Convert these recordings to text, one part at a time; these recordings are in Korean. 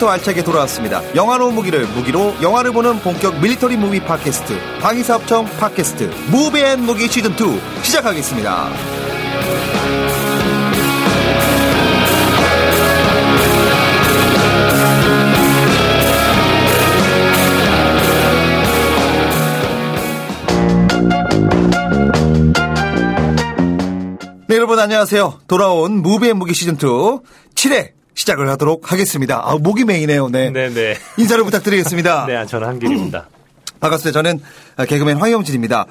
오늘부터 알차게 돌아왔습니다. 영화로 무기를 무기로 영화를 보는 본격 military movie 팟캐스트 방위사업청 팟캐스트 무비앤 무기 시즌 2 시작하겠습니다. 네, 여러분 안녕하세요. 돌아온 무비앤 무기 시즌 2 7회 시작을 하도록 하겠습니다. 아, 목이 메이네요. 네. 네네. 인사를 부탁드리겠습니다. 네, 저는 한길입니다. 반갑습니다. 저는 개그맨 황영진입니다.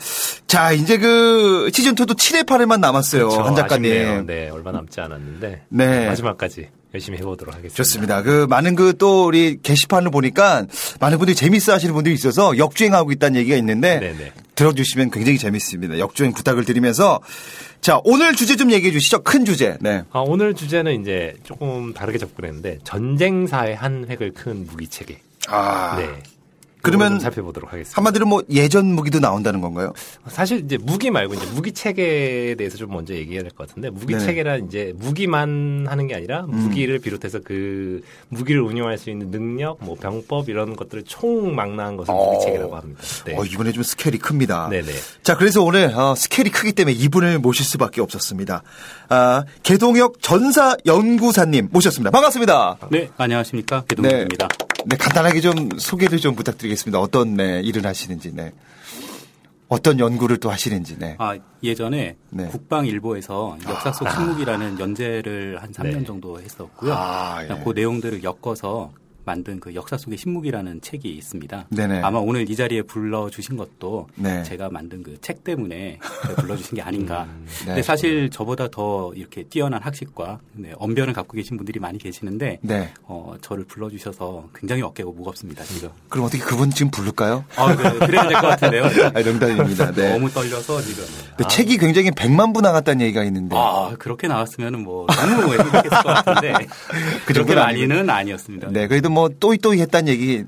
자, 이제 그 시즌2도 7회 8회만 남았어요. 그렇죠, 한 작가님. 아쉽네요. 네, 얼마 남지 않았는데. 네. 마지막까지 열심히 해보도록 하겠습니다. 좋습니다. 그 많은 그 또 우리 게시판을 보니까 많은 분들이 재밌어 하시는 분들이 있어서 역주행하고 있다는 얘기가 있는데 네네. 들어주시면 굉장히 재밌습니다. 역주행 부탁을 드리면서 자, 오늘 주제 좀 얘기해 주시죠. 큰 주제. 네. 아, 오늘 주제는 이제 조금 다르게 접근했는데 전쟁사의 한 획을 큰 무기 체계. 아. 네. 그러면 좀 살펴보도록 하겠습니다. 한마디로 뭐 예전 무기도 나온다는 건가요? 사실 이제 무기 말고 이제 무기 체계에 대해서 좀 먼저 얘기해야 될 것 같은데 무기. 음. 체계란 이제 무기만 하는 게 아니라 무기를 비롯해서 그 무기를 운용할 수 있는 능력, 뭐 병법 이런 것들을 총망라한 것을 어. 무기 체계라고 합니다. 네. 어, 이번에 좀 스케일이 큽니다. 네네. 자, 그래서 오늘 어, 스케일이 크기 때문에 이분을 모실 수밖에 없었습니다. 아, 개동혁 전사 연구사님 모셨습니다. 반갑습니다. 네, 안녕하십니까. 개동입니다. 네, 간단하게 좀 소개를 좀 부탁드 리겠습니다. 어떤 네, 일을 하시는지, 네. 어떤 연구를 또 하시는지, 네. 아, 예전에 네. 국방일보에서 역사 속 신무기라는 연재를 한 3년 네. 정도 했었고요. 아, 예. 그 내용들을 엮어서 만든 그 역사 속의 신무기라는 책이 있습니다. 네네. 아마 오늘 이 자리에 불러주신 것도 네. 제가 만든 그 책 때문에 불러주신 게 아닌가. 네. 근데 사실 저보다 더 이렇게 뛰어난 학식과 네, 언변을 갖고 계신 분들이 많이 계시는데 네. 어, 저를 불러주셔서 굉장히 어깨가 무겁습니다. 지금. 그럼 어떻게 그분 지금 부를까요? 아, 네, 그래야 될 것 같은데요. 아, 농담입니다. 네. 너무 떨려서 지금. 근데 책이 굉장히 100만 부 나갔다는 얘기가 있는데. 아, 그렇게 나왔으면 뭐 너무 행복했을 것 같은데. 그 정도는 많이는 아니었습니다. 네, 그래도 뭐 또이또이 했다는 얘기.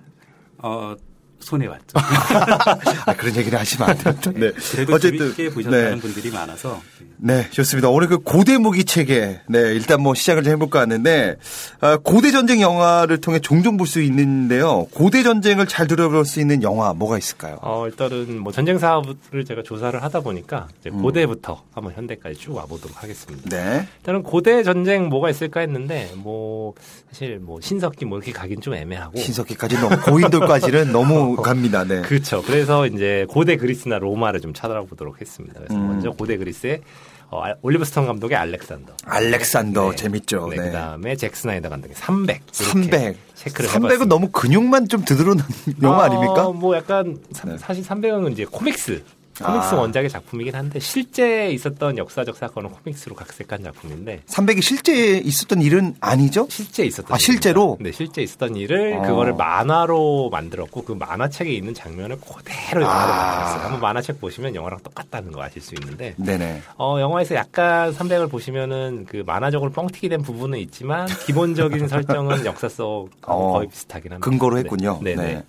어, 손해 왔죠. 아, 그런 얘기를 하시면 안 됩니다. 네. 그래도 재밌게 보셨다는 네. 분들이 많아서. 네, 좋습니다. 오늘 그 고대 무기 체계, 네, 일단 뭐 시작을 좀 해볼까 하는데, 아, 고대 전쟁 영화를 통해 종종 볼 수 있는데요. 고대 전쟁을 잘 들어볼 수 있는 영화 뭐가 있을까요? 어, 일단은 뭐 전쟁 사업을 제가 조사를 하다 보니까 이제 고대부터 한번 현대까지 쭉 와보도록 하겠습니다. 음. 네. 일단은 고대 전쟁 뭐가 있을까 했는데 뭐 사실 뭐 신석기 뭐 이렇게 가긴 좀 애매하고 신석기까지 너무, 고인돌까지는 너무 갑니다. 네. 그렇죠. 그래서 이제 고대 그리스나 로마를 좀 찾아보도록 했습니다. 그래서 음. 먼저 고대 그리스의 어, 알- 올리버 스톤 감독의 알렉산더. 알렉산더 네. 재밌죠. 네, 네. 그다음에 잭 스나이더 감독의 300. 300. 체크를 300은 해봤습니다. 너무 근육만 좀 드러난 영화 아닙니까? 어, 뭐 약간 사- 네. 사실 300은 이제 코믹스. 코믹스 아. 원작의 작품이긴 한데 실제 있었던 역사적 사건은 comics로 각색한 작품인데 300이 실제 있었던 일은 아니죠? 실제 있었던 아, 실제로? 일입니다. 네, 실제 있었던 일을 어. 그거를 만화로 만들었고 그 만화책에 있는 장면을 그대로 영화로 아. 만들었어요. 한번 만화책 보시면 영화랑 똑같다는 거 아실 수 있는데 네네. 어, 영화에서 약간 300을 보시면은 그 만화적으로 뻥튀기 된 부분은 있지만 기본적인 설정은 역사 속 어, 거의 비슷하긴 합니다. 근거로 네. 했군요. 네. 네. 네.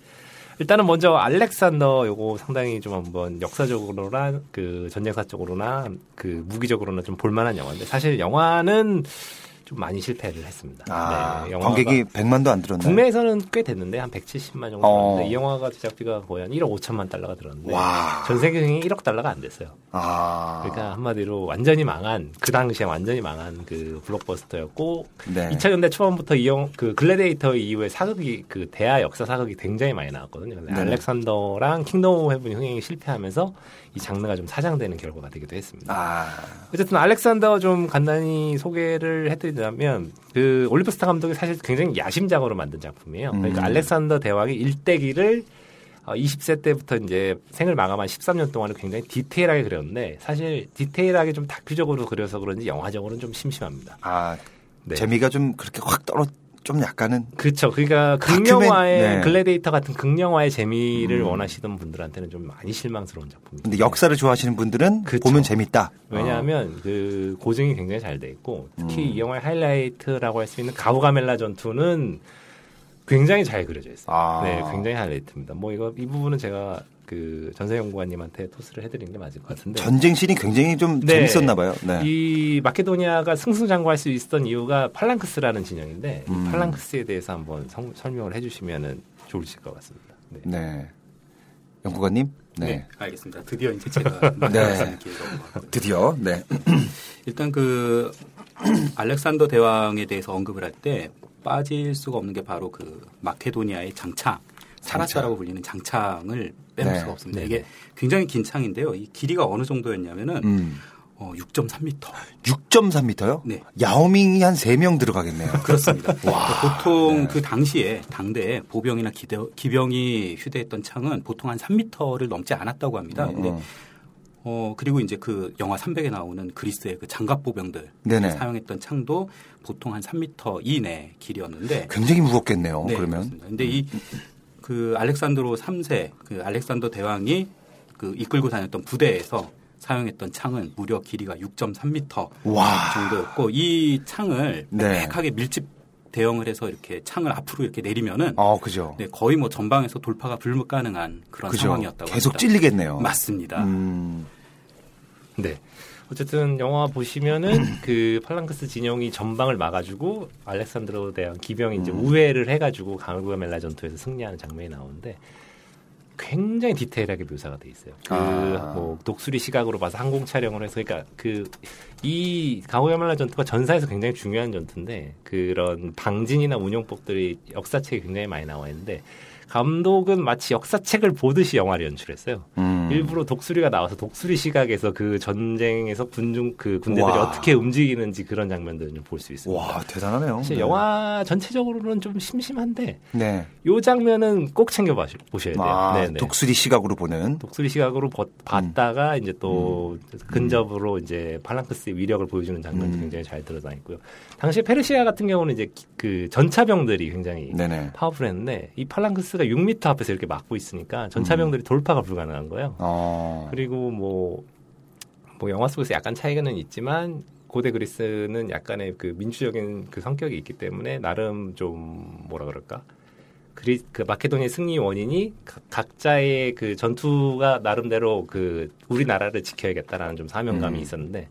일단은 먼저 알렉산더 요거 상당히 좀 한번 역사적으로나 그 전쟁사 쪽으로나 그 무기적으로나 좀 볼만한 영화인데 사실 영화는 좀 많이 실패를 했습니다. 아, 네, 관객이 100만도 안 들었나요? 국내에서는 꽤 됐는데 한 170만 정도 어. 들었는데 이 영화가 제작비가 거의 한 1억 5천만 달러가 들었는데 와. 전 세계 중에 1억 달러가 안 됐어요. 아. 그러니까 한마디로 완전히 망한 그 당시에 완전히 망한 그 블록버스터였고 네. 2000년대 초반부터 이영 그 글래디에이터 이후에 사극이 그 대하 역사 사극이 굉장히 많이 나왔거든요. 네네. 알렉산더랑 킹덤 오브 헤븐이 흥행이 실패하면서 이 장르가 좀 사장되는 결과가 되기도 했습니다. 아. 어쨌든 알렉산더 좀 간단히 소개를 해드리자면 그 올리버 스톤 감독이 사실 굉장히 야심작으로 만든 작품이에요. 그러니까 음. 알렉산더 대왕의 일대기를 어, 20세 때부터 이제 생을 마감한 13년 동안을 굉장히 디테일하게 그렸는데 사실 디테일하게 좀 다큐적으로 그려서 그런지 영화적으로는 좀 심심합니다. 아. 네. 재미가 좀 그렇게 확 떨어 좀 약간은 그렇죠. 그러니까 극영화의 네. 글래디에이터 같은 극영화의 재미를 음. 원하시던 분들한테는 좀 많이 실망스러운 작품입니다. 근데 역사를 좋아하시는 분들은 그쵸. 보면 재밌다. 왜냐하면 그 고증이 굉장히 잘 돼 있고 특히 음. 이 영화의 하이라이트라고 할 수 있는 가우가멜라 전투는 굉장히 잘 그려져 있어요. 아. 네, 굉장히 하이라이트입니다. 뭐 이거 이 부분은 제가 그 전세 연구관님한테 토스를 해드리는 게 맞을 것 같은데. 전쟁 씬이 굉장히 좀 네. 재밌었나 봐요. 네. 이 마케도니아가 승승장구할 수 있었던 이유가 팔랑크스라는 진영인데 음. 이 팔랑크스에 대해서 한번 성- 설명을 해주시면은 좋으실 것 같습니다. 네. 네. 연구관님? 네. 네. 알겠습니다. 드디어 이제 제가 같고요. 드디어, 네. 일단 그 알렉산더 대왕에 대해서 언급을 할 때 빠질 수가 없는 게 바로 그 마케도니아의 장창, 사라사라고 불리는 장창을 빼놓을 네. 수가 없습니다. 네, 이게 네. 굉장히 긴 창인데요. 이 길이가 어느 정도였냐면은 음. 어, 6.3m. 6.3m요? 네. 야오밍이 한 3명 들어가겠네요. 그렇습니다. 그러니까 보통 네. 그 당시에 당대에 보병이나 기병이 휴대했던 창은 보통 한 3m를 넘지 않았다고 합니다. 근데 어. 어 그리고 이제 그 영화 300에 나오는 그리스의 그 장갑 보병들. 사용했던 창도 보통 한 3m 이내 길이었는데 굉장히 무겁겠네요. 네, 그러면. 그렇습니다. 근데 이 그 알렉산드로 3세 그 알렉산더 대왕이 그 이끌고 다녔던 부대에서 사용했던 창은 무려 길이가 6.3m 와. 정도였고 이 창을 네. 빽하게 밀집 대형을 해서 이렇게 창을 앞으로 이렇게 내리면은 어, 그죠. 네, 거의 뭐 전방에서 돌파가 불가능한 그런 그죠. 상황이었다고 계속 합니다. 찔리겠네요. 맞습니다. 음. 네. 어쨌든 영화 보시면은 그 팔랑크스 진영이 전방을 막아주고 알렉산드로 대한 기병이 이제 음. 우회를 해가지고 가우멜라 전투에서 승리하는 장면이 나오는데 굉장히 디테일하게 묘사가 돼 있어요. 그 아. 뭐 독수리 시각으로 봐서 항공 촬영을 해서 그러니까 그 이 가우멜라 전투가 전사에서 굉장히 중요한 전투인데 그런 방진이나 운용법들이 역사책에 굉장히 많이 나와 있는데 감독은 마치 역사책을 보듯이 영화를 연출했어요. 음. 일부러 독수리가 나와서 독수리 시각에서 그 전쟁에서 군중 그 군대들이 와. 어떻게 움직이는지 그런 장면들을 볼 수 있습니다. 와, 대단하네요. 사실 네. 영화 전체적으로는 좀 심심한데 네. 요 장면은 꼭 챙겨 보셔야 돼요. 아, 네네. 독수리 시각으로 보는. 독수리 시각으로 버- 봤다가 이제 또 음. 근접으로 이제 팔랑크스의 위력을 보여주는 장면도 음. 굉장히 잘 들어다 있고요. 당시 페르시아 같은 경우는 이제 기- 그 전차병들이 굉장히 네네. 파워풀했는데 이 팔랑크스가 6m 앞에서 이렇게 막고 있으니까 전차병들이 돌파가 불가능한 거예요. 어. 그리고 뭐, 뭐 영화 속에서 약간 차이가는 있지만 고대 그리스는 약간의 그 민주적인 그 성격이 있기 때문에 나름 좀 뭐라 그럴까 그리 그 마케도니아 승리 원인이 각- 각자의 그 전투가 나름대로 그 우리나라를 지켜야겠다라는 좀 사명감이 음. 있었는데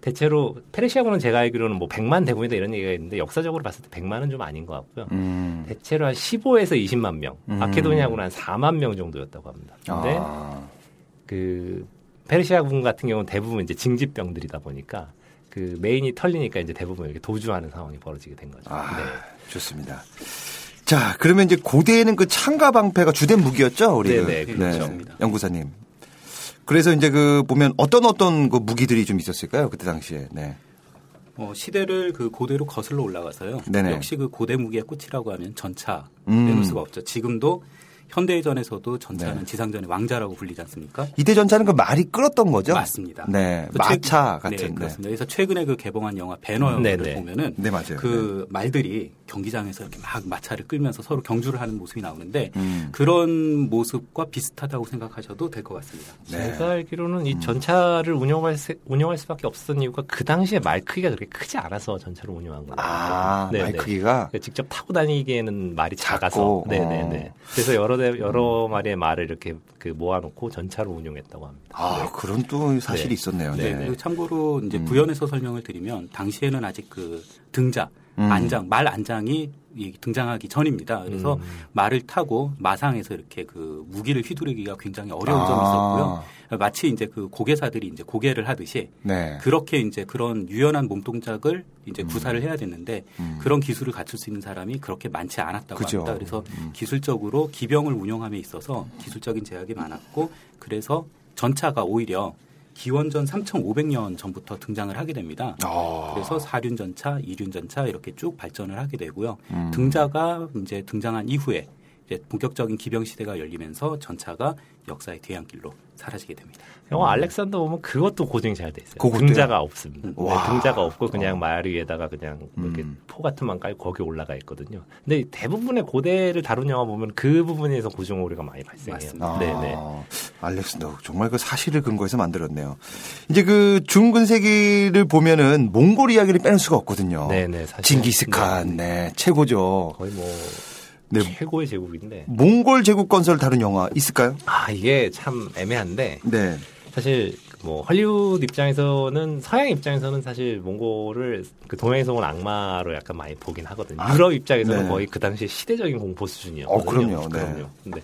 대체로 페르시아군은 제가 알기로는 뭐 100만 대군이다 이런 얘기가 있는데 역사적으로 봤을 때 100만은 좀 아닌 것 같고요. 음. 대체로 한 15에서 20만 명, 음. 마케도니아군은 한 4만 명 정도였다고 합니다. 근데 아. 그 페르시아군 같은 경우는 대부분 이제 징집병들이다 보니까 그 메인이 털리니까 이제 대부분 이렇게 도주하는 상황이 벌어지게 된 거죠. 아, 네. 좋습니다. 자, 그러면 이제 고대에는 그 창과 방패가 주된 무기였죠, 우리 네네, 그, 그렇죠. 연구사님. 그래서 이제 그 보면 어떤 어떤 그 무기들이 좀 있었을까요, 그때 당시에. 네. 어, 시대를 그 고대로 거슬러 올라가서요. 네네. 역시 그 고대 무기의 꽃이라고 하면 전차 음. 빼놓을 수가 없죠. 지금도 현대전에서도 전차는 네. 지상전의 왕자라고 불리지 않습니까? 이때 전차는 그 말이 끌었던 거죠? 맞습니다. 네. 그 마차 최- 같은. 네, 그렇습니다. 그래서 최근에 그 개봉한 영화 배너를 네네. 보면은 네, 맞아요. 그 말들이 경기장에서 이렇게 막 마차를 끌면서 서로 경주를 하는 모습이 나오는데 음. 그런 모습과 비슷하다고 생각하셔도 될 것 같습니다. 네. 제가 알기로는 이 전차를 운영할, 수, 운영할 수밖에 없었던 이유가 그 당시에 말 크기가 그렇게 크지 않아서 전차를 운영한 거예요. 아. 말 크기가. 직접 타고 다니기에는 말이 작아서. 네네네. 어. 그래서 여러 대, 여러 마리의 말을 이렇게 그 모아놓고 전차로 운용했다고 합니다. 아, 그런 또 사실이 네. 있었네요. 네, 네. 그리고 참고로 이제 음. 부연해서 설명을 드리면 당시에는 아직 그 등자, 음. 안장, 말 안장이 이 등장하기 전입니다. 그래서 음. 말을 타고 마상에서 이렇게 그 무기를 휘두르기가 굉장히 어려운 아. 점이 있었고요. 마치 이제 그 고개사들이 이제 고개를 하듯이 네. 그렇게 이제 그런 유연한 몸 동작을 이제 구사를 해야 됐는데 음. 그런 기술을 갖출 수 있는 사람이 그렇게 많지 않았다고 그죠. 합니다. 그래서 음. 기술적으로 기병을 운영함에 있어서 기술적인 제약이 많았고 그래서 전차가 오히려 기원전 3,500년 전부터 등장을 하게 됩니다. 아. 그래서 사륜 전차, 이륜 전차 이렇게 쭉 발전을 하게 되고요. 음. 등자가 이제 등장한 이후에 본격적인 기병 시대가 열리면서 전차가 역사의 뒤안길로 사라지게 됩니다. 영화 알렉산더 보면 그것도 고증이 잘 돼 있어요. 그것도요? 등자가 없습니다. 네, 와. 등자가 없고 그냥 말 위에다가 그냥 뭐 이렇게 음. 포 같은 만 깔고 거기 올라가 있거든요. 근데 대부분의 고대를 다룬 영화 보면 그 부분에서 고증 오류가 많이 발생해요. 맞습니다. 아, 네네. 알렉산더 정말 그 사실을 근거해서 만들었네요. 이제 그 중근세기를 보면은 몽골 이야기를 빼놓을 수가 없거든요. 네네 사실 징기스칸, 네, 최고죠. 거의 뭐 네. 최고의 제국인데 몽골 제국 건설 다룬 영화 있을까요? 아 이게 참 애매한데 네. 사실 뭐 헐리우드 입장에서는 서양 입장에서는 사실 몽골을 그 동양에서 온 악마로 약간 많이 보긴 하거든요. 아, 유럽 입장에서는 네. 거의 그 당시에 시대적인 공포 수준이었거든요. 어, 그럼요. 네. 그럼요. 근데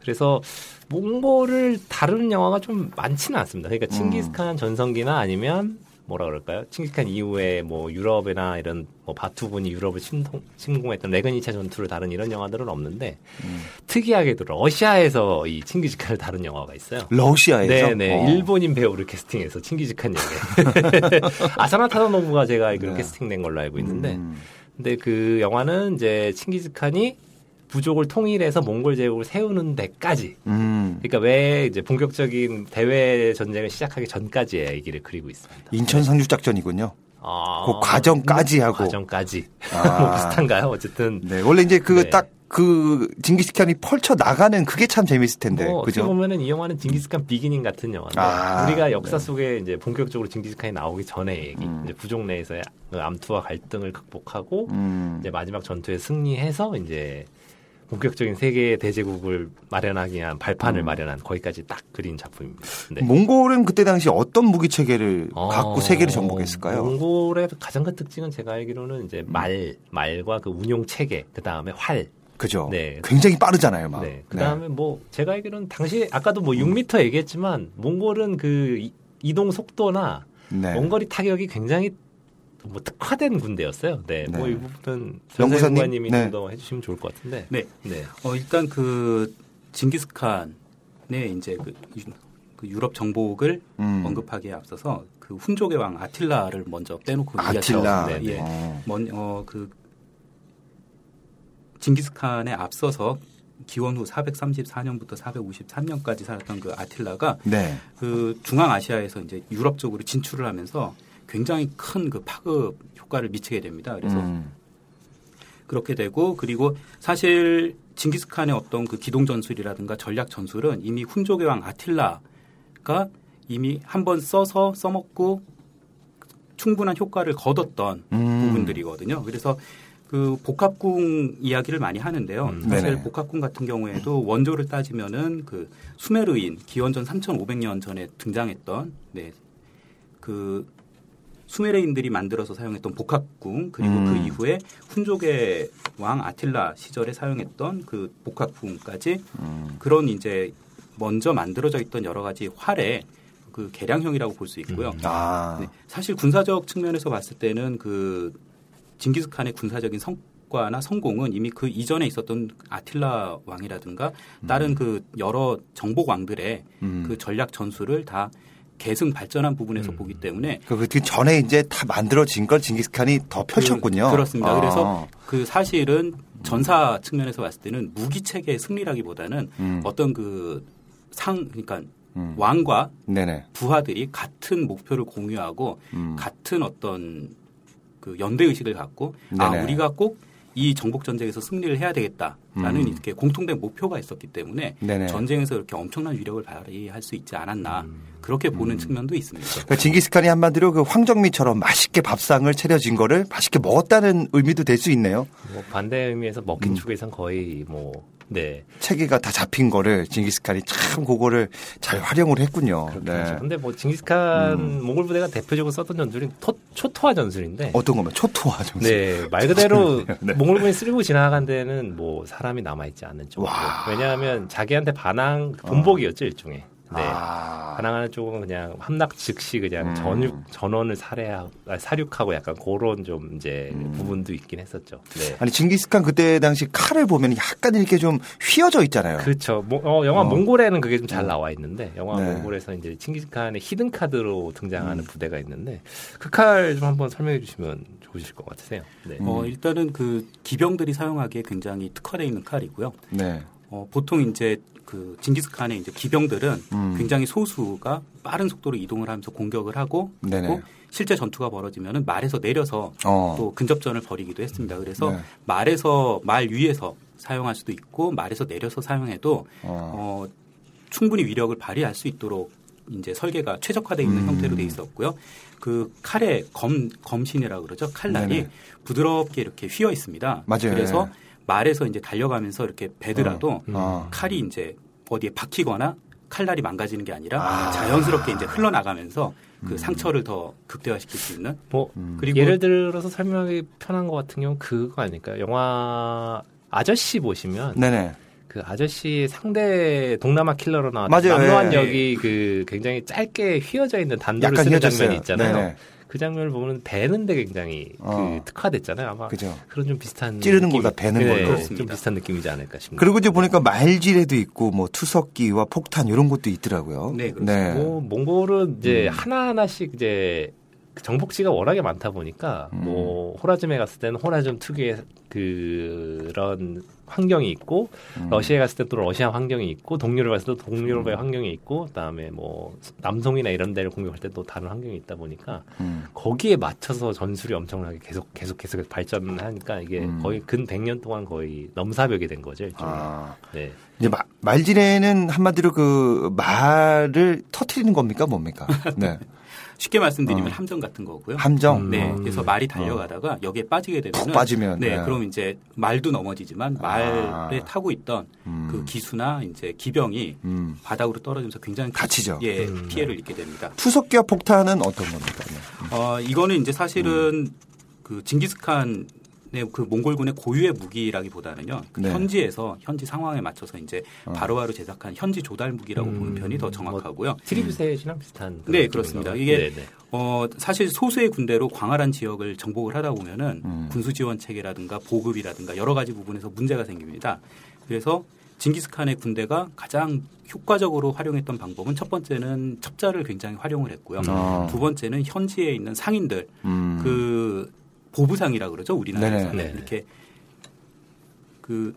그래서 몽골을 다루는 영화가 좀 많지는 않습니다. 그러니까 음. 칭기스칸 전성기나 아니면 뭐라 그럴까요? 칭기스칸 이후에 뭐 유럽이나 이런 뭐 바투군이 유럽을 침통, 침공했던 레건 2차 전투를 다룬 이런 영화들은 없는데 음. 특이하게도 러시아에서 이 칭기스칸을 다룬 영화가 있어요. 러시아에서 네네 어. 일본인 배우를 캐스팅해서 칭기즈칸 얘기. 아사나 타다노부가 제가 알기로 네. 캐스팅된 걸로 알고 있는데, 음. 근데 그 영화는 이제 칭기즈칸이 부족을 통일해서 몽골 제국을 세우는 데까지. 음. 그러니까 왜 이제 본격적인 대외 전쟁을 시작하기 전까지의 얘기를 그리고 있습니다. 인천 상륙 작전이군요. 아, 그 과정까지 하고. 과정까지 아. 뭐 비슷한가요? 어쨌든 네, 원래 이제 그 네. 딱그 징기스칸이 펼쳐 나가는 그게 참 재밌을 텐데. 뭐 어떻게 그죠? 보면은 이 영화는 징기스칸 비기닝 같은 영화인데 아, 우리가 역사 네. 속에 이제 본격적으로 징기스칸이 나오기 전의 얘기, 음. 이제 부족 내에서의 그 암투와 갈등을 극복하고 음. 이제 마지막 전투에 승리해서 이제 본격적인 세계 대제국을 마련하기 위한 발판을 음. 마련한 거기까지 딱 그린 작품입니다. 네. 몽골은 그때 당시 어떤 무기 체계를 어, 갖고 세계를 정복했을까요? 몽골의 가장 큰 특징은 제가 알기로는 이제 음. 말, 말과 그 운용 체계, 그 다음에 활, 그죠? 네. 굉장히 빠르잖아요, 막. 네. 그 다음에 뭐 제가 알기로는 당시 아까도 뭐 6m 얘기했지만 몽골은 그 이- 이동 속도나 네. 원거리 타격이 굉장히 뭐 특화된 군대였어요. 네. 네. 뭐이 부분은 연구사님? 전사님이 네. 좀더 해주시면 좋을 것 같은데. 네. 네. 어, 일단 그 징기스칸의 이제 그, 유- 그 유럽 정복을 음. 언급하기에 앞서서 그 훈족의 왕 아틸라를 먼저 빼놓고 아틸라. 얘기하죠. 예. 어. 먼, 어, 그 징기스칸에 앞서서 기원 후 434년부터 453년까지 살았던 그 아틸라가 네. 그 중앙아시아에서 이제 유럽 쪽으로 진출을 하면서 굉장히 큰 그 파급 효과를 미치게 됩니다. 그래서 음. 그렇게 되고 그리고 사실 징기스칸의 어떤 그 기동 전술이라든가 전략 전술은 이미 훈족의 왕 아틸라가 이미 한 번 써서 써먹고 충분한 효과를 거뒀던 음. 부분들이거든요. 그래서 그 복합궁 이야기를 많이 하는데요. 음. 사실. 복합궁 같은 경우에도 원조를 따지면은 그 수메르인 기원전 3,500년 전에 등장했던 네. 그 수메르인들이 만들어서 사용했던 복합궁 그리고 음. 그 이후에 훈족의 왕 아틸라 시절에 사용했던 그 복합궁까지 음. 그런 이제 먼저 만들어져 있던 여러 가지 활의 그 개량형이라고 볼 수 있고요. 음. 아. 네, 사실 군사적 측면에서 봤을 때는 그 징기스칸의 군사적인 성 과나 성공은 이미 그 이전에 있었던 아틸라 왕이라든가 다른 그 여러 정복 왕들의 음. 그 전략 전술을 다 계승 발전한 부분에서 음. 보기 때문에 그, 그 전에 이제 다 만들어진 걸 징기스칸이 더 펼쳤군요. 그, 렇습니다 아. 그래서 그 사실은 전사 측면에서 봤을 때는 무기 체계의 승리라기보다는 음. 어떤 그 상 그러니까 음. 왕과 네네. 부하들이 같은 목표를 공유하고 음. 같은 어떤 그 연대 의식을 갖고 아 네네. 우리가 꼭 이 정복 전쟁에서 승리를 해야 되겠다라는 음. 이렇게 공통된 목표가 있었기 때문에 네네. 전쟁에서 이렇게 엄청난 위력을 발휘할 수 있지 않았나 그렇게 보는 측면도 있습니다. 그러니까 징기스칸이 한마디로 그 황정미처럼 맛있게 밥상을 차려진 거를 맛있게 먹었다는 의미도 될 수 있네요. 뭐 반대 의미에서 먹힌 음. 쪽에선 거의 뭐 네. 체계가 다 잡힌 거를 징기스칸이 참 그거를 잘 활용을 했군요. 그렇긴 네. 뭐 징기스칸 몽골 부대가 대표적으로 썼던 전술이 토, 초토화 전술인데 어떤 거면 초토화 정수. 네, 말 그대로 네. 몽골군이 쓸고 지나간 데는 뭐 사람이 남아 있지 않는 쪽으로. 와. 왜냐하면 자기한테 반항, 본복이었죠, 일종의. 네. 아. 반항하는 쪽은 그냥 함락 즉시 그냥 음. 전육, 전원을 살해하고, 아, 사륙하고 약간 그런 좀 이제 음. 부분도 있긴 했었죠. 네. 아니 징기스칸 그때 당시 칼을 보면 약간 이렇게 좀 휘어져 있잖아요. 그렇죠. 뭐, 어, 영화 어. 몽골에는 그게 좀잘 어. 나와 있는데 영화 네. 몽골에서 이제 칭기스칸의 히든 카드로 등장하는 음. 부대가 있는데 그 칼 좀 한번 설명해 주시면 좋으실 것 같으세요. 네. 음. 어, 일단은 그 기병들이 사용하기에 굉장히 특화되어 있는 칼이고요. 네. 어, 보통 이제 그 징기스칸의 이제 기병들은 음. 굉장히 소수가 빠른 속도로 이동을 하면서 공격을 하고. 그리고 실제 전투가 벌어지면은 말에서 내려서 어. 또 근접전을 벌이기도 했습니다. 그래서 네. 말에서 말 위에서 사용할 수도 있고 말에서 내려서 사용해도 어. 어, 충분히 위력을 발휘할 수 있도록 이제 설계가 최적화되어 있는 음. 형태로 돼 있었고요. 그 칼의 검 검신이라 고 그러죠. 칼날이 네네. 부드럽게 이렇게 휘어 있습니다. 맞아요. 그래서 말에서 이제 달려가면서 이렇게 베더라도 어. 칼이 이제 어디에 박히거나 칼날이 망가지는 게 아니라 아. 자연스럽게 이제 흘러나가면서 그 상처를 더 극대화시킬 수 있는 뭐 그리고 예를 들어서 설명하기 편한 것 같은 경우는 그거 아닐까요? 영화 아저씨 보시면 네네. 그 아저씨 상대 동남아 킬러로 나왔던. 남노한 예. 역이 그 굉장히 짧게 휘어져 있는 단도를 쓰는 휘어졌어요. 장면이 있잖아요. 네네. 그 장면을 보면 배는데 굉장히 어. 그 특화됐잖아요. 아마 그죠. 그런 좀 비슷한 찌르는 느낌- 것보다 배는 네, 걸로. 좀. 비슷한 느낌이지 않을까 싶습니다. 그리고 이제 보니까 말지뢰도 있고 뭐 투석기와 폭탄 이런 것도 있더라고요. 네, 그렇습니다. 뭐 몽골은 이제 음. 하나 하나씩 이제 그 정복지가 워낙에 많다 보니까 음. 뭐 호라즘에 갔을 때는 호라즘 특유의 그런 환경이 있고 음. 러시아에 갔을 때 또 러시아 환경이 있고 동유럽에 갔을 때 동유럽의 음. 환경이 있고 그다음에 뭐 남송이나 이런 데를 공격할 때 또 다른 환경이 있다 보니까 음. 거기에 맞춰서 전술이 엄청나게 계속 계속 계속 발전하니까 이게 음. 거의 근 100년 동안 거의 넘사벽이 된 거죠. 일종의. 아. 네. 이제 마- 말지뢰는 한마디로 그 말을 터트리는 겁니까 뭡니까? 네. 쉽게 말씀드리면 어. 함정 같은 거고요. 함정. 네, 음. 그래서 말이 달려가다가 여기에 빠지게 되면 푹 빠지면, 네, 네. 그럼 이제 말도 넘어지지만 말에 아. 타고 있던 음. 그 기수나 이제 기병이 음. 바닥으로 떨어지면서 굉장히 큰- 다치죠. 예, 음. 피해를 입게 됩니다. 투석기와 폭탄은 어떤 겁니까? 네. 어, 이거는 이제 사실은 그 징기스칸의 그 몽골군의 고유의 무기라기보다는요. 그 네. 현지에서 현지 상황에 맞춰서 이제 어. 바로 바로 제작한 현지 조달 무기라고 음, 보는 편이 더뭐 정확하고요. 트리뷰셋이랑 비슷한 그런 네? 그렇습니다. 이게 네네. 어, 사실 소수의 군대로 광활한 지역을 정복을 하다 보면은 음. 군수 지원 체계라든가 보급이라든가 여러 가지 부분에서 문제가 생깁니다. 그래서 징기스칸의 군대가 가장 효과적으로 활용했던 방법은 첫 번째는 첩자를 굉장히 활용을 했고요. 어. 두 번째는 현지에 있는 상인들 음. 그 보부상이라 그러죠 우리나라에서는 네네. 이렇게 그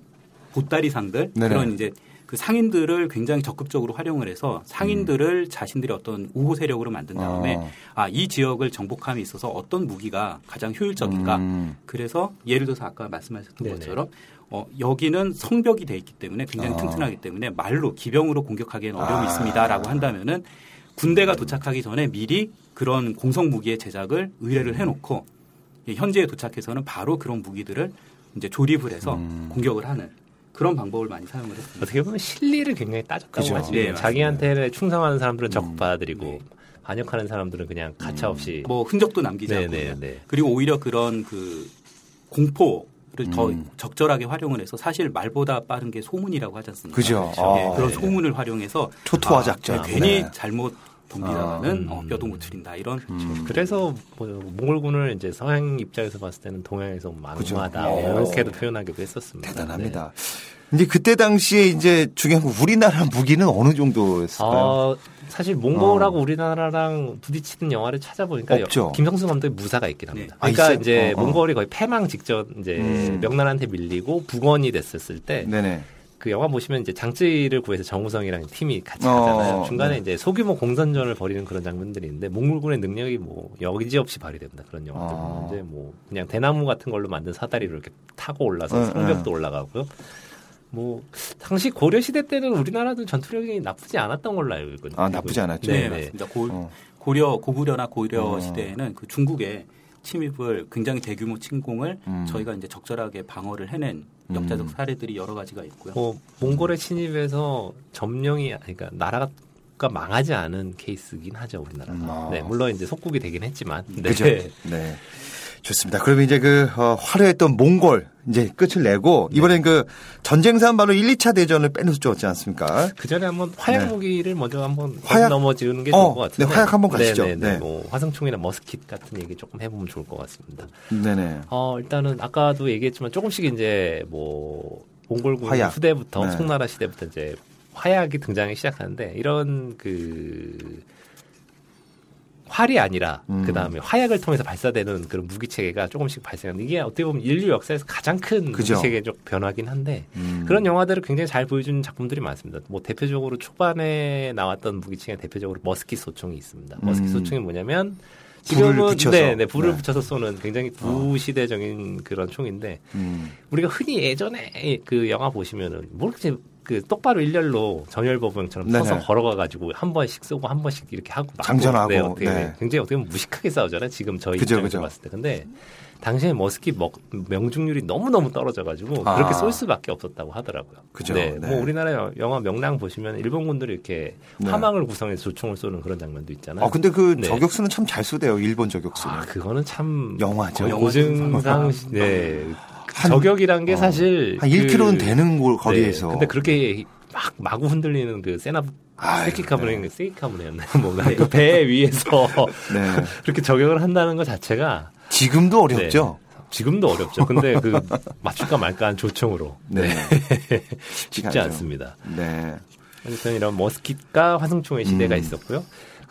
보따리상들 네네. 그런 이제 그 상인들을 굉장히 적극적으로 활용을 해서 상인들을 자신들의 어떤 우호 세력으로 만든 다음에 음. 어. 아이 지역을 정복함에 있어서 어떤 무기가 가장 효율적인가 음. 그래서 예를 들어서 아까 말씀하셨던 네네. 것처럼 어, 여기는 성벽이 돼 있기 때문에 굉장히 아. 튼튼하기 때문에 말로 기병으로 공격하기에는 어려움이 아. 있습니다라고 한다면은 군대가 도착하기 전에 미리 그런 공성 무기의 제작을 의뢰를 해놓고 이 현지에 도착해서는 바로 그런 무기들을 이제 조립을 해서 음. 공격을 하는 그런 방법을 많이 사용을 했습니다. 어떻게 보면 실리를 굉장히 따졌다고. 하지. 네, 맞습니다. 자기한테 충성하는 사람들은 음. 적받아들이고 네. 반역하는 사람들은 그냥 가차 없이. 뭐 흔적도 남기지 않고 네네 네. 그리고 오히려 그런 그 공포 를 더 음. 적절하게 활용을 해서 사실 말보다 빠른 게 소문이라고 하지 않습니까? 그죠. 예, 아, 그런 네. 소문을 활용해서 초토화 아, 작전. 네, 괜히 네. 잘못 돕니다마는 아, 어, 음. 뼈도 못 추린다 이런 음. 그래서 뭐 몽골군을 이제 서양 입장에서 봤을 때는 동양에서 그죠. 만화다 어. 이렇게도 표현하기도 했었습니다. 대단합니다. 이제 그때 당시에 이제 중요한 건 우리나라 무기는 어느 네. 정도였을까요? 어, 사실 몽골하고 우리나라랑 부딪히는 영화를 찾아보니까 없죠. 여- 김성수 감독의 무사가 있긴 합니다. 네. 아, 그러니까 있어요? 이제 어, 어. 몽골이 거의 패망 직전 이제 음. 명나라한테 밀리고 북원이 됐었을 때 네네. 그 영화 보시면 이제 장쯔이를 구해서 정우성이랑 팀이 같이 어, 가잖아요. 중간에 네. 이제 소규모 공선전을 벌이는 그런 장면들이 있는데 몽골군의 능력이 뭐 여지없이 발휘됩니다. 그런 영화들 아. 보면 이제 뭐 그냥 대나무 같은 걸로 만든 사다리로 이렇게 타고 올라서 네, 성벽도 올라가고요. 뭐 당시 고려 시대 때는 우리나라도 전투력이 나쁘지 않았던 걸로 알고 있거든요. 아, 나쁘지 않았죠. 네, 네, 네. 맞습니다. 고, 어. 고려 고구려나 고려 어. 시대에는 그 중국의 침입을 굉장히 대규모 침공을 음. 저희가 이제 적절하게 방어를 해낸 음. 역사적 사례들이 여러 가지가 있고요. 뭐 몽골의 침입에서 점령이 그러니까 나라가 망하지 않은 케이스긴 하죠 우리나라. 음, 아. 네, 물론 이제 속국이 되긴 했지만. 네. 그죠? 네. 좋습니다. 그러면 이제 그 어, 화려했던 몽골 이제 끝을 내고 네. 이번엔 그 전쟁상 바로 1, 2차 대전을 빼놓을 수 없지 않습니까? 그 전에 한번 화약 네. 무기를 먼저 한번 화약? 넘어지는 게 어, 좋을 것 같은데. 네, 화약 한번 가시죠. 네네네. 네. 뭐 화성총이나 머스킷 같은 얘기 조금 해보면 좋을 것 같습니다. 네네. 어 일단은 아까도 얘기했지만 조금씩 이제 뭐 몽골군 화약. 후대부터 네. 송나라 시대부터 이제 화약이 등장하기 시작하는데 이런 그 활이 아니라 음. 그 다음에 화약을 통해서 발사되는 그런 무기 체계가 조금씩 발생하는 이게 어떻게 보면 인류 역사에서 가장 큰 그죠. 무기 체계적 변화긴 한데 음. 그런 영화들을 굉장히 잘 보여주는 작품들이 많습니다. 뭐 대표적으로 초반에 나왔던 무기 체계 대표적으로 머스킷 소총이 있습니다. 머스킷 음. 소총이 뭐냐면 불을 지금은 붙여서. 네, 네, 불을 네. 붙여서 쏘는 굉장히 구시대적인 그런 총인데 음. 우리가 흔히 예전에 그 영화 보시면은 뭐 이렇게 그 똑바로 일렬로 전열법원처럼 네네. 서서 걸어가가지고 한 번씩 쏘고 한 번씩 이렇게 하고 장전하고, 네, 어떻게 네. 굉장히 어떻게 보면 무식하게 싸우잖아요. 지금 저희 그죠, 입장에서 그죠. 봤을 때. 근데 당시에 머스킷 먹, 명중률이 너무너무 떨어져가지고 아. 그렇게 쏠 수밖에 없었다고 하더라고요. 그죠. 네. 네. 뭐 우리나라 여- 영화 명랑 보시면 일본군들이 이렇게 네. 화망을 구성해서 조총을 쏘는 그런 장면도 있잖아요. 아 근데 그 네. 저격수는 참 잘 쏘대요. 일본 저격수는. 아, 그거는 참 영화죠. 고증상 네. 한- 저격이란 게 사실 한 1km는 그- 되는 곳 거리에서. 네. 근데 그렇게 막 마구 흔들리는 그 세나 아유, 세키카문에 세이카문이었나요? 뭔가 그배 위에서 네. 그렇게 저격을 한다는 것 자체가 지금도 어렵죠. 네. 지금도 어렵죠. 근데 그 맞출까 말까한 조총으로 네. 쉽지 않죠. 않습니다. 네. 아무튼 이런 머스킷과 화승총의 시대가 음. 있었고요.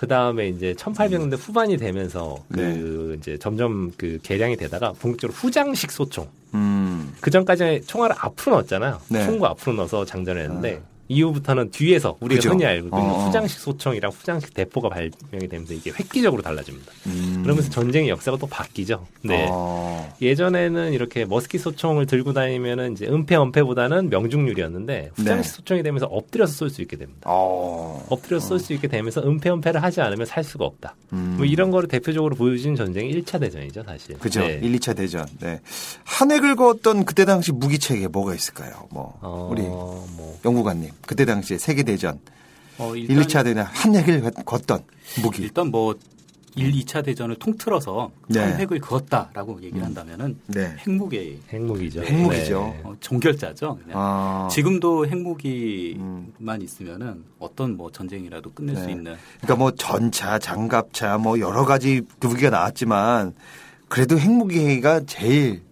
그 다음에 이제 1800년대 후반이 되면서 그 네. 이제 점점 그 개량이 되다가 본격적으로 후장식 소총. 음. 그 전까지 총알을 앞으로 넣었잖아요. 네. 총구 앞으로 넣어서 장전했는데 이후부터는 뒤에서 우리가 그죠. 흔히 알고 있는 어. 후장식 소총이랑 후장식 대포가 발명이 되면서 이게 획기적으로 달라집니다. 음. 그러면서 전쟁의 역사가 또 바뀌죠. 네. 어. 예전에는 이렇게 머스킷 소총을 들고 다니면은 이제 은폐 은폐보다는 명중률이었는데 후장식 네. 소총이 되면서 엎드려서 쏠 수 있게 됩니다. 어. 엎드려서 쏠 수 있게 되면서 은폐 은폐를 하지 않으면 살 수가 없다. 음. 뭐 이런 거를 대표적으로 보여준 전쟁이 1차 대전이죠, 사실. 그죠. 네. 1, 2차 대전. 네. 한 획을 그었던 그때 당시 무기 체계 뭐가 있을까요? 뭐 어, 우리 뭐 연구관님 그때 당시에 세계 대전 어, 1, 2차 대전 한 획을 걷던 무기. 일단 뭐 1, 2차 대전을 통틀어서 네. 한 획을 그었다라고 얘기를 한다면은 네. 핵무기 핵무기죠. 핵무기죠. 네. 어, 종결자죠. 그냥. 아. 지금도 핵무기만 음. 있으면은 어떤 뭐 전쟁이라도 끝낼 수 네. 있는 그러니까 뭐 전차, 장갑차 뭐 여러 가지 그 무기가 나왔지만 그래도 핵무기가 제일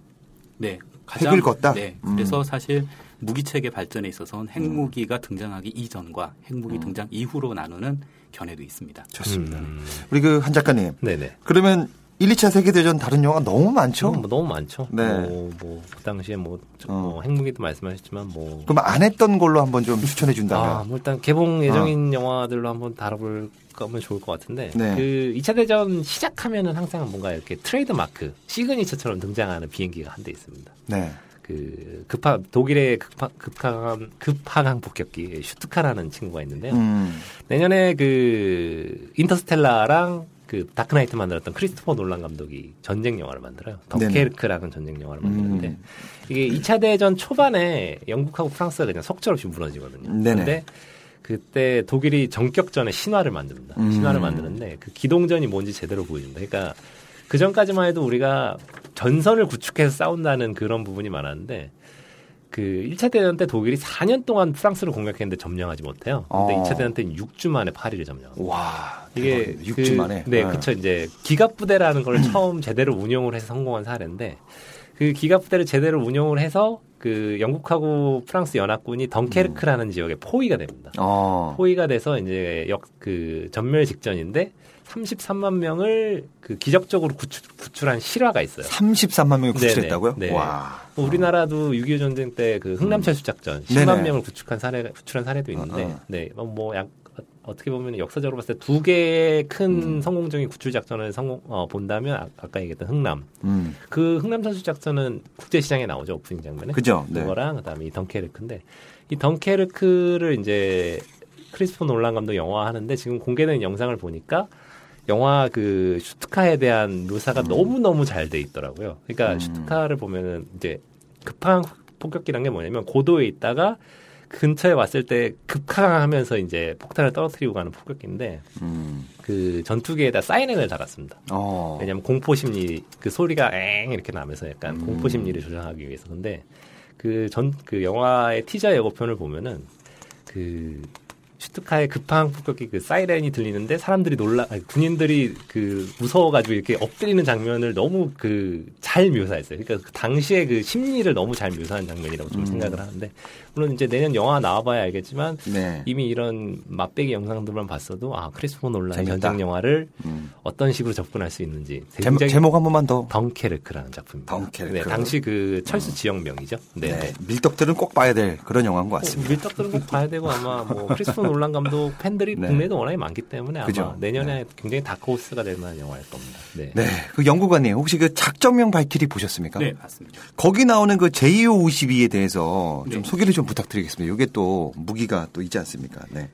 네 획을 긋다? 네 음. 그래서 사실 무기 체계 발전에 있어서는 핵무기가 등장하기 이전과 핵무기 음. 등장 이후로 나누는 견해도 있습니다. 좋습니다. 음. 우리 그 한 작가님. 네네. 그러면 1, 2차 세계 대전 다른 영화 너무 많죠? 뭐 너무 많죠. 네. 뭐, 뭐, 그 당시에 뭐, 저- 어. 뭐 핵무기도 말씀하셨지만 뭐. 그럼 안 했던 걸로 한번 좀 추천해 준다면. 아, 뭐 일단 개봉 예정인 영화들로 한번 다뤄볼 거면 좋을 것 같은데. 네. 그 2차 대전 시작하면은 항상 뭔가 이렇게 트레이드 마크, signature처럼 등장하는 비행기가 한 대 있습니다. 네. 그 급하 독일의 급하, 급하강 급하강 폭격기 슈트카라는 친구가 있는데요. 음. 내년에 그 인터스텔라랑 그 다크나이트 만들었던 크리스토퍼 놀란 감독이 전쟁 영화를 만들어요. 덩케르크라는 전쟁 영화를 만드는데 음. 이게 2차 대전 초반에 영국하고 프랑스가 그냥 속절없이 무너지거든요. 네네. 근데 그때 독일이 전격전에 신화를 만듭니다. 음. 신화를 만드는데 그 기동전이 뭔지 제대로 보여준다. 그러니까 그 전까지만 해도 우리가 전선을 구축해서 싸운다는 그런 부분이 많았는데 그 1차 대전 때 독일이 4년 동안 프랑스를 공격했는데 점령하지 못해요. 근데 어. 2차 대전 때는 6주 만에 파리를 점령합니다. 와. 이게 대박이네. 그- 6주 만에. 네, 아. 그쵸 이제 기갑 부대라는 걸 처음 제대로 운영을 해서 성공한 사례인데 그 기갑 부대를 제대로 운영을 해서 그 영국하고 프랑스 연합군이 덩케르크라는 지역에 포위가 됩니다. 어. 포위가 돼서 이제 역 그 전멸 직전인데 33만 명을 그 기적적으로 구출, 구출 한 실화가 있어요. 33만 명을 네네. 구출했다고요? 네. 와. 뭐 우리나라도 6.25 전쟁 때 그 흥남철수 작전 10만 음. 네네. 명을 구축한 사례 구출한 사례도 있는데 어, 어. 네. 뭐 약, 어떻게 보면 역사적으로 봤을 때 두 개의 큰 음. 성공적인 구출 작전을 성공 어, 본다면 아, 아까 얘기했던 흥남 음. 그 흥남철수 작전은 국제 시장에 나오죠 오프닝 장면에 그죠? 네. 그거랑 그다음에 이 덩케르크인데 이 덩케르크를 이제 크리스토 놀란 감독 영화 하는데 지금 공개된 영상을 보니까 영화 그 슈트카에 대한 묘사가 너무 너무 잘 돼 있더라고요. 그러니까 음. 슈트카를 보면은 이제 급한 폭격기란 게 뭐냐면 고도에 있다가 근처에 왔을 때 급항하면서 이제 폭탄을 떨어뜨리고 가는 폭격기인데 음. 그 전투기에다 사이렌을 달았습니다. 어. 왜냐하면 공포 심리 그 소리가 엥 이렇게 나면서 약간 음. 공포 심리를 조장하기 위해서 근데 그 전그 영화의 티저 예고편을 보면은 그 슈트카의 급항 폭격기 그 사이렌이 들리는데 사람들이 놀라 아니, 군인들이 그 무서워가지고 이렇게 엎드리는 장면을 너무 그 잘 묘사했어요. 그러니까 그 당시의 그 심리를 너무 잘 묘사한 장면이라고 좀 음. 생각을 하는데 물론 이제 내년 영화 나와봐야 알겠지만 네. 이미 이런 맛배기 영상들만 봤어도 아 크리스토퍼 놀란. 전쟁 영화를 음. 어떤 식으로 접근할 수 있는지 제목, 제목 한 번만 더. 덩케르크라는 작품입니다. 덩케르크. 네, 당시 그 철수 지역명이죠. 네. 네. 네. 밀떡들은 꼭 봐야 될 그런 영화인 것 어, 같습니다. 밀떡들은 꼭 봐야 되고 아마 뭐 크리스토 퍼 올란 감독 팬들이 네. 국내에도 워낙에 많기 때문에 아마 그죠. 내년에 굉장히 다크호스가 될 만한 영화일 겁니다. 네. 네. 그 연구관님 혹시 그 작전명 발키리 보셨습니까? 네, 맞습니다. 거기 나오는 그 JO52에 대해서 좀 네. 소개를 좀 부탁드리겠습니다. 이게 또 무기가 또 있지 않습니까? 네.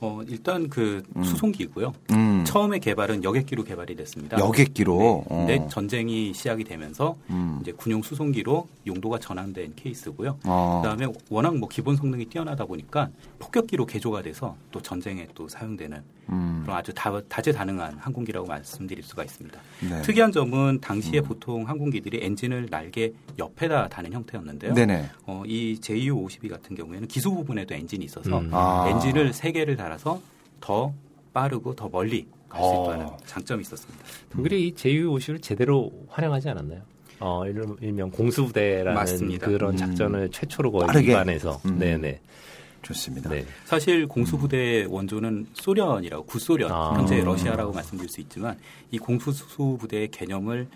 어, 일단 그 수송기고요. 음. 처음에 개발은 여객기로 개발이 됐습니다. 여객기로. 네. 근데 어. 전쟁이 시작이 되면서 음. 이제 군용 수송기로 용도가 전환된 케이스고요. 어. 그다음에 워낙 뭐 기본 성능이 뛰어나다 보니까 폭격기로 개조가 돼서 또 전쟁에 또 사용되는 음. 그런 아주 다, 다재다능한 항공기라고 말씀드릴 수가 있습니다. 네. 특이한 점은 당시에 보통 항공기들이 엔진을 날개 옆에다 다는 형태였는데요. 네네. 어, 이 JU-52 같은 경우에는 기수 부분에도 엔진이 있어서 음. 아. 엔진을 세 개를 달아서 더 빠르고 더 멀리 갈수 어. 있다는 장점이 있었습니다. 독일이 이 제휴50을 제대로 활용하지 않았나요? 어, 일- 일명 공수부대라는 맞습니다. 그런 음. 작전을 최초로 거의 빠르게. 위반해서 음. 네네. 좋습니다. 네. 사실 공수부대의 원조는 소련이라고 구소련 아. 현재 음. 러시아라고 말씀드릴 수 있지만 이 공수부대의 개념을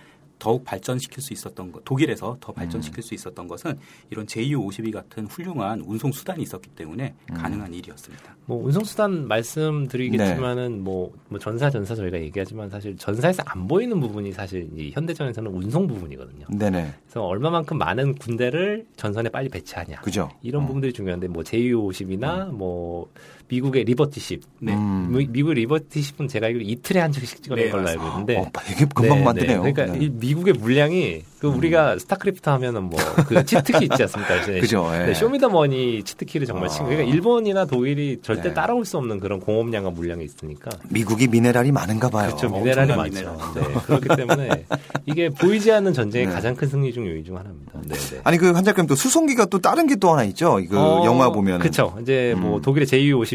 더욱 발전시킬 수 있었던 것 독일에서 더 발전시킬 음. 수 있었던 것은 이런 JU-52 같은 훌륭한 운송 수단이 있었기 때문에 음. 가능한 일이었습니다. 뭐 운송 수단 말씀드리겠지만은 뭐, 뭐 전사 전사 저희가 얘기하지만 사실 전사에서 안 보이는 부분이 사실 이 현대전에서는 운송 부분이거든요. 네네. 그래서 얼마만큼 많은 군대를 전선에 빨리 배치하냐 그죠. 이런 어. 부분들이 중요한데 뭐 JU52나 뭐 미국의 리버티십 네. 음. 미- 미국 리버티십은 제가 알기로 이틀에 한 척씩 찍어낸 네, 걸로. 알고 있는데 어, 이게 금방 네, 만드네요. 네. 그러니까 네. 이 미국의 물량이 그 우리가 스타크래프트 하면은 뭐 그 cheat key 있지 않습니까? 이제 그죠, 예. 네, 쇼미더머니 치트키를 정말 아. 친. 그러니까 일본이나 독일이 절대 네. 따라올 수 없는 그런 공업량과 물량이 있으니까. 미국이 미네랄이 많은가 봐요. 그렇죠. 미네랄이 많죠. 미네랄. 네, 그렇기 때문에 이게 보이지 않는 전쟁의 네. 가장 큰 승리 중 요인 중 하나입니다. 네, 네. 아니 그 한작가님 또 수송기가 또 다른 게 또 하나 있죠. 그 어, 영화 보면 그렇죠. 이제 뭐 음. 독일의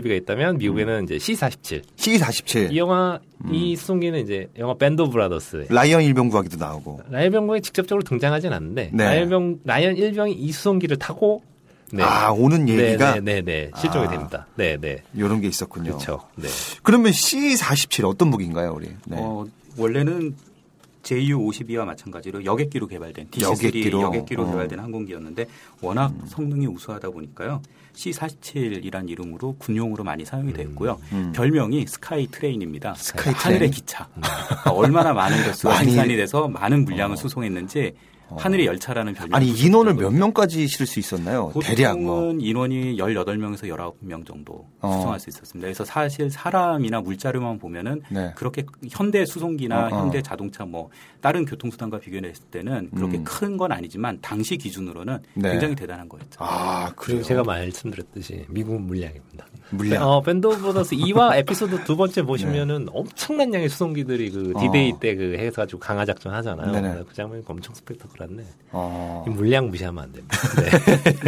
JU-52가 있다면 미국에는 이제 C-47. C47 이 영화 음. 이 수송기는 이제 영화 밴드 오브 브라더스. 라이언 일병구하기도 나오고. 라이언 병공이 직접적으로 등장하진 않는데 네. 라이언 병 라이언 일병이 이 수송기를 타고 네. 아 오는 얘기가 네, 네, 네, 네. 실종이 아. 됩니다. 네, 네. 이런 게 있었군요. 그렇죠. 네. 그러면 C47 어떤 무기인가요, 우리? 네. 어, 원래는 JU-52와 마찬가지로 여객기로 개발된 DC-3 여객기로? 여객기로, 어. 개발된 항공기였는데 워낙 성능이 우수하다 보니까요. C-47이란 이름으로 군용으로 많이 사용이 됐고요. 음. 별명이 Sky Train입니다. Sky 하늘의 train? 기차. 그러니까 얼마나 많은 갯수가 생산이 돼서 많은 물량을 수송했는지 하늘의 열차라는 별명을 아니 인원을 몇 명까지 실을 수 있었나요? 대략 뭐. 보통은 인원이 18명에서 19명 정도 어. 수송할 수 있었습니다. 그래서 사실 사람이나 물자량만 보면은 네. 그렇게 현대 수송기나 어, 어. 현대 자동차 뭐 다른 교통수단과 비교했을 때는 그렇게 음. 큰건 아니지만 당시 기준으로는 네. 굉장히 대단한 거였죠. 아. 그리고 제가 말씀드렸듯이 미국 물량입니다. 물량. 어, 밴드 오브 브라더스 2와 에피소드 두 번째 보시면은 엄청난 양의 수송기들이 그 어. 디데이 때 그 해가지고 강하 작전 하잖아요. 네네. 그 장면이 엄청 스펙터클 한데 어. 이 물량 무시하면 안 됩니다. 네.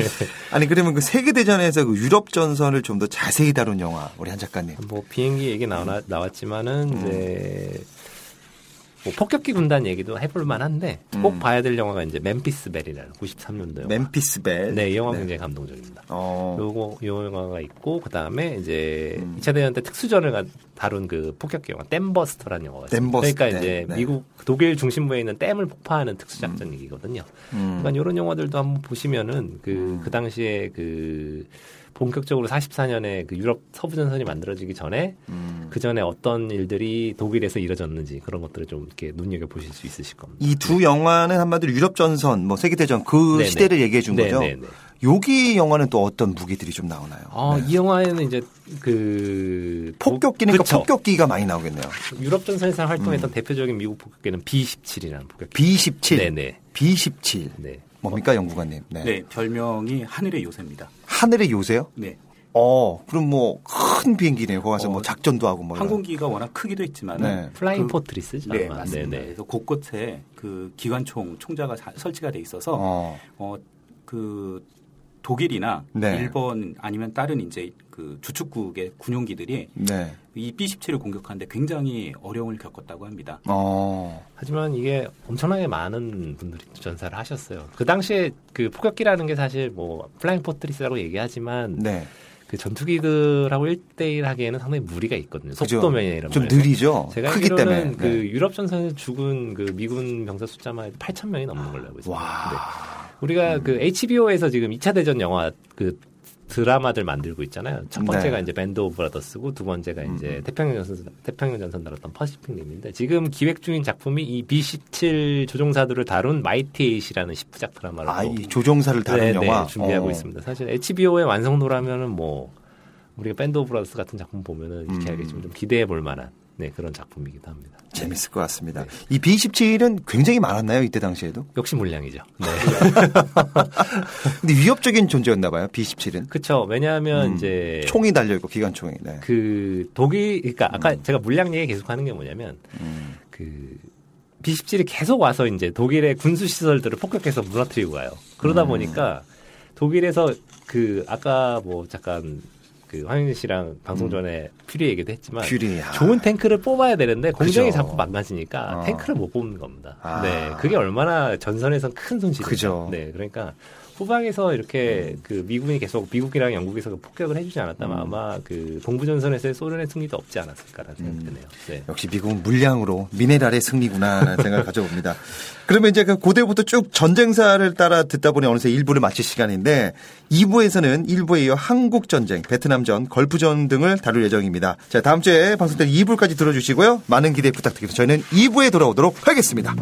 아니 그러면 그 세계 대전에서 그 유럽 전선을 좀 더 자세히 다룬 영화 우리 한 작가님. 뭐 비행기 얘기 나와, 나왔지만은 음. 이제 뭐 폭격기 군단 얘기도 해볼 만한데 꼭 음. 봐야 될 영화가 이제 멤피스 벨이라는 93년도 영화. 멤피스 벨. 네, 이 영화 굉장히 감동적입니다. 어. 요거 이 영화가 있고 그다음에 이제 음. 2차 대전 때 특수전을 가- 다룬 그 폭격기 영화 댐버스터라는 영화가 있습니다. 그러니까 이제 네. 미국 독일 중심부에 있는 댐을 폭파하는 특수작전 얘기거든요. 음. 그러니까 이런 영화들도 한번 보시면은 그그 당시에 그 본격적으로 44년에 그 유럽 서부 전선이 만들어지기 전에 음. 그 전에 어떤 일들이 독일에서 이뤄졌는지 그런 것들을 좀 이렇게 눈여겨 보실 수 있으실 겁니다. 이 두 영화는 한마디로 유럽 전선, 뭐 세계 대전 그 네네. 시대를 얘기해 준 거죠. 네네네. 여기 영화는 또 어떤 무기들이 좀 나오나요? 아, 네. 이 영화에는 이제 그 폭격기니까 그쵸. 폭격기가 많이 나오겠네요. 유럽 전선에서 활동했던 대표적인 미국 폭격기는 B17이라는 폭격기. B17, 네네. B17 네. 뭡니까 연구관님? 네. 네, 별명이 하늘의 요새입니다. 하늘의 요새요? 네. 어, 그럼 뭐 큰 비행기네요. 거기 가서 어, 뭐 작전도 하고 뭐. 이런. 항공기가 워낙 크기도 있지만 네. Flying 그- Fortress죠. 네, 아마. 맞습니다. 네네. 그래서 곳곳에 그 기관총 총좌가 사- 설치가 돼 있어서 어. 어, 그 독일이나 네. 일본 아니면 다른 이제 그 추축국의 군용기들이 네. 이 B17을 공격하는데 굉장히 어려움을 겪었다고 합니다. 어. 하지만 이게 엄청나게 많은 분들이 전사를 하셨어요. 그 당시에 그 폭격기라는 게 사실 뭐 Flying Fortress라고 얘기하지만 네. 그 전투기들하고 1대1 하기에는 상당히 무리가 있거든요. 이런 좀 면에서. 느리죠. 제가 크기 알기로는 때문에. 그 네. 유럽 전선에서 죽은 그 미군 병사 숫자만 해도 8천 명이 넘는 걸로 알고 있습니다. 와. 네. 우리가 그 HBO에서 지금 2차 대전 영화 그 드라마들 만들고 있잖아요. 첫 번째가 네. 이제 밴드 오브 브라더스고 두 번째가 음. 이제 태평양 전선 태평양 전선 다뤘던 퍼시픽 림인데 지금 기획 중인 작품이 이 B17 조종사들을 다룬 마이티 에잇이라는 10부작 드라마를 아, 또이 조종사를 다룬 네, 영화 네, 준비하고 어. 있습니다. 사실 HBO의 완성도라면은 뭐 우리가 Band of Brothers 같은 작품 보면은 이렇게 음. 알겠지만 좀 기대해 볼 만한 네, 그런 작품이기도 합니다. 재밌을 것 같습니다. 네. 이 B17은 굉장히 많았나요 이때 당시에도? 역시 물량이죠. 네. 근데 위협적인 존재였나 봐요. B17은 그렇죠. 왜냐하면 음. 이제 총이 달려 있고 기관총이. 네. 그 독일 그러니까 아까 제가 물량 얘기 계속 하는 게 뭐냐면 음. 그 B17이 계속 와서 이제 독일의 군수 시설들을 폭격해서 무너뜨리고 가요. 그러다 음. 보니까 독일에서 그 아까 뭐 잠깐 그 황영진 씨랑 방송 전에 퓨리 얘기도 했지만 퓨리. 아. 좋은 탱크를 뽑아야 되는데 공정이 그죠. 자꾸 망가지니까 어. 탱크를 못 뽑는 겁니다. 아. 네, 그게 얼마나 전선에선 큰 손실이죠. 그죠. 음. 네, 그러니까 후방에서 이렇게 그 미군이 계속 미국이랑 영국에서 폭격을 해주지 않았다면 음. 아마 그 동부 전선에서의 소련의 승리도 없지 않았을까라는 음. 생각이 드네요. 네. 역시 미국은 물량으로 미네랄의 승리구나라는 생각을 가져봅니다. 그러면 이제 그 고대부터 쭉 전쟁사를 따라 듣다 보니 어느새 1부를 마칠 시간인데 2부에서는 1부에 이어 한국전쟁, 베트남전, 걸프전 등을 다룰 예정입니다. 자, 다음 주에 방송 때 2부까지 들어주시고요. 많은 기대 부탁드립니다. 저희는 2부에 돌아오도록 하겠습니다.